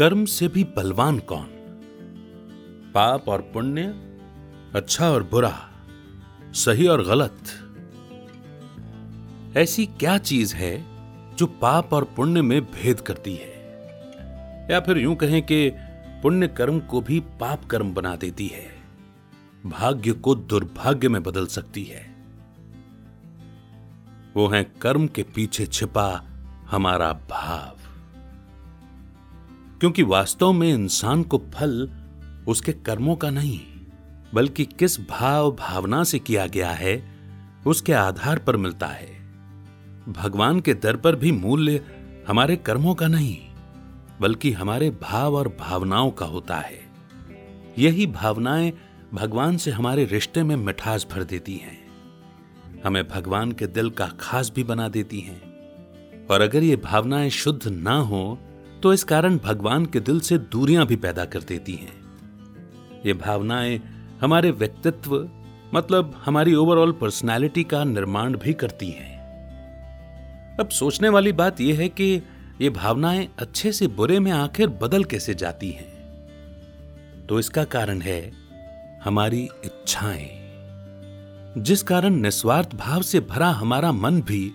कर्म से भी बलवान कौन? पाप और पुण्य अच्छा और बुरा, सही और गलत। ऐसी क्या चीज़ है जो पाप और पुण्य में भेद करती है? या फिर यूँ कहें कि पुण्य कर्म को भी पाप कर्म बना देती है। भाग्य को दुर्भाग्य में बदल सकती है। वो है कर्म के पीछे छिपा हमारा भाव। क्योंकि वास्तव में इंसान को फल उसके कर्मों का नहीं, बल्कि किस भाव भावना से किया गया है, उसके आधार पर मिलता है। भगवान के दर पर भी मूल्य हमारे कर्मों का नहीं, बल्कि हमारे भाव और भावनाओं का होता है। यही भावनाएँ भगवान से हमारे रिश्ते में मिठास भर देती हैं। हमें भगवान के दिल का खास भी बना देती हैं। और अगर ये भावनाएँ शुद्ध ना हो तो इस कारण भगवान के दिल से दूरियाँ भी पैदा कर देती हैं। ये भावनाएँ हमारे व्यक्तित्व मतलब हमारी ओवरऑल पर्सनालिटी का निर्माण भी करती हैं। अब सोचने वाली बात यह है कि ये भावनाएँ अच्छे से बुरे में आखिर बदल कैसे जाती हैं। तो इसका कारण है हमारी इच्छाएँ। जिस कारण निस्वार्थ भाव से भरा हमारा मन भी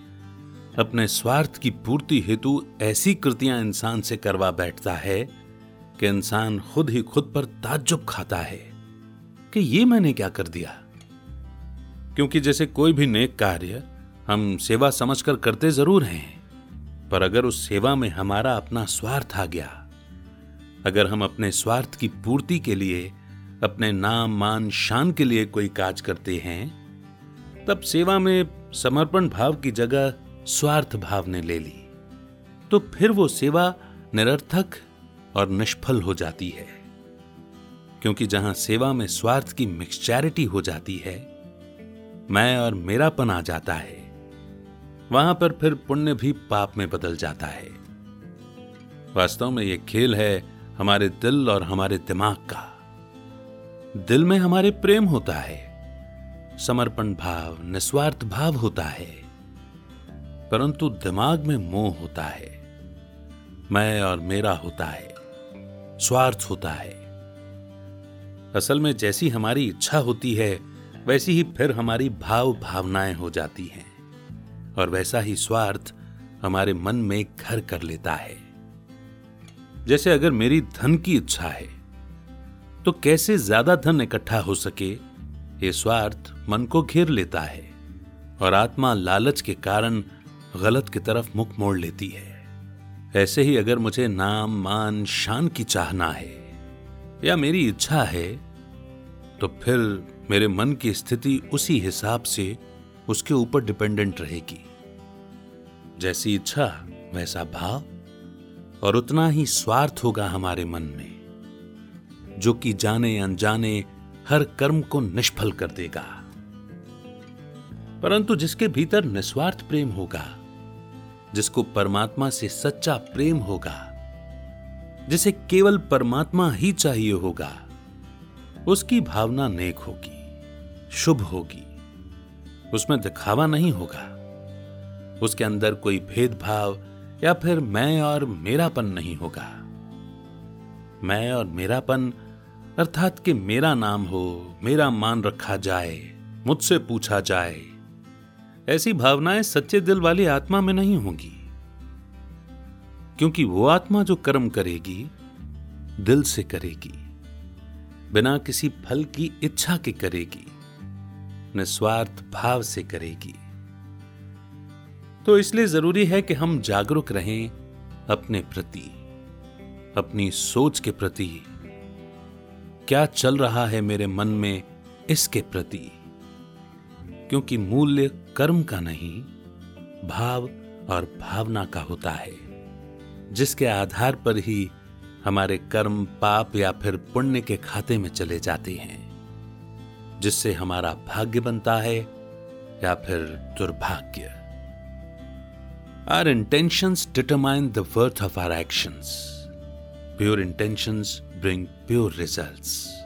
अपने स्वार्थ की पूर्ति हेतु ऐसी कृतियाँ इंसान से करवा बैठता है कि इंसान खुद ही खुद पर ताज्जुब खाता है कि ये मैंने क्या कर दिया। क्योंकि जैसे कोई भी नेक कार्य हम सेवा समझकर करते ज़रूर हैं, पर अगर उस सेवा में हमारा अपना स्वार्थ आ गया, अगर हम अपने स्वार्थ की पूर्ति के लिए, अपने नाम, मान, शान के लिए कोई काज करते हैं, तब सेवा में समर्पण भाव की जगह स्वार्थ भाव ने ले ली तो फिर वो सेवा निरर्थक और निष्फल हो जाती है। क्योंकि जहाँ सेवा में स्वार्थ की मिक्सचैरिटी हो जाती है, मैं और मेरापन आ जाता है। वहाँ पर फिर पुण्य भी पाप में बदल जाता है। वास्तव में यह खेल है हमारे दिल और हमारे दिमाग का। दिल में हमारे प्रेम होता है, समर्पण भाव, निस्वार्थ भाव होता है। परंतु दिमाग में मोह होता है। मैं और मेरा होता है। स्वार्थ होता है। असल में जैसी हमारी इच्छा होती है, वैसी ही फिर हमारी भाव भावनाएँ हो जाती हैं। और वैसा ही स्वार्थ हमारे मन में घर कर लेता है। जैसे अगर मेरी धन की इच्छा है तो कैसे ज़्यादा धन इकट्ठा हो सके? ये स्वार्थ मन को घेर लेता है और आत्मा लालच के कारण गलत की तरफ़ मुख मोड़ लेती है। ऐसे ही अगर मुझे नाम, मान, शान की चाहना है या मेरी इच्छा है तो फिर मेरे मन की स्थिति उसी हिसाब से उसके ऊपर डिपेंडेंट रहेगी। जैसी इच्छा, वैसा भाव और उतना ही स्वार्थ होगा हमारे मन में, जो कि जाने अनजाने हर कर्म को निष्फल कर देगा। परंतु जिसके भीतर निस्वार्थ प्रेम होगा जिसको परमात्मा से सच्चा प्रेम होगा, जिसे केवल परमात्मा ही चाहिए होगा, उसकी भावना नेक होगी, शुभ होगी, उसमें दिखावा नहीं होगा, उसके अंदर कोई भेदभाव या फिर मैं और मेरापन नहीं होगा। मैं और मेरापन, अर्थात कि मेरा नाम हो, मेरा मान रखा जाए, मुझसे पूछा जाए ऐसी भावनाएँ सच्चे दिल वाली आत्मा में नहीं होंगी। क्योंकि वो आत्मा जो कर्म करेगी, दिल से करेगी, बिना किसी फल की इच्छा के करेगी निस्वार्थ भाव से करेगी। तो इसलिए ज़रूरी है कि हम जागरूक रहें अपने प्रति, अपनी सोच के प्रति। क्या चल रहा है मेरे मन में इसके प्रति? क्योंकि मूल्य कर्म का नहीं, भाव और भावना का होता है, जिसके आधार पर ही हमारे कर्म, पाप या फिर पुण्य के खाते में चले जाते हैं, जिससे हमारा भाग्य बनता है या फिर दुर्भाग्य our intentions determine the worth of our actions pure intentions bring pure results.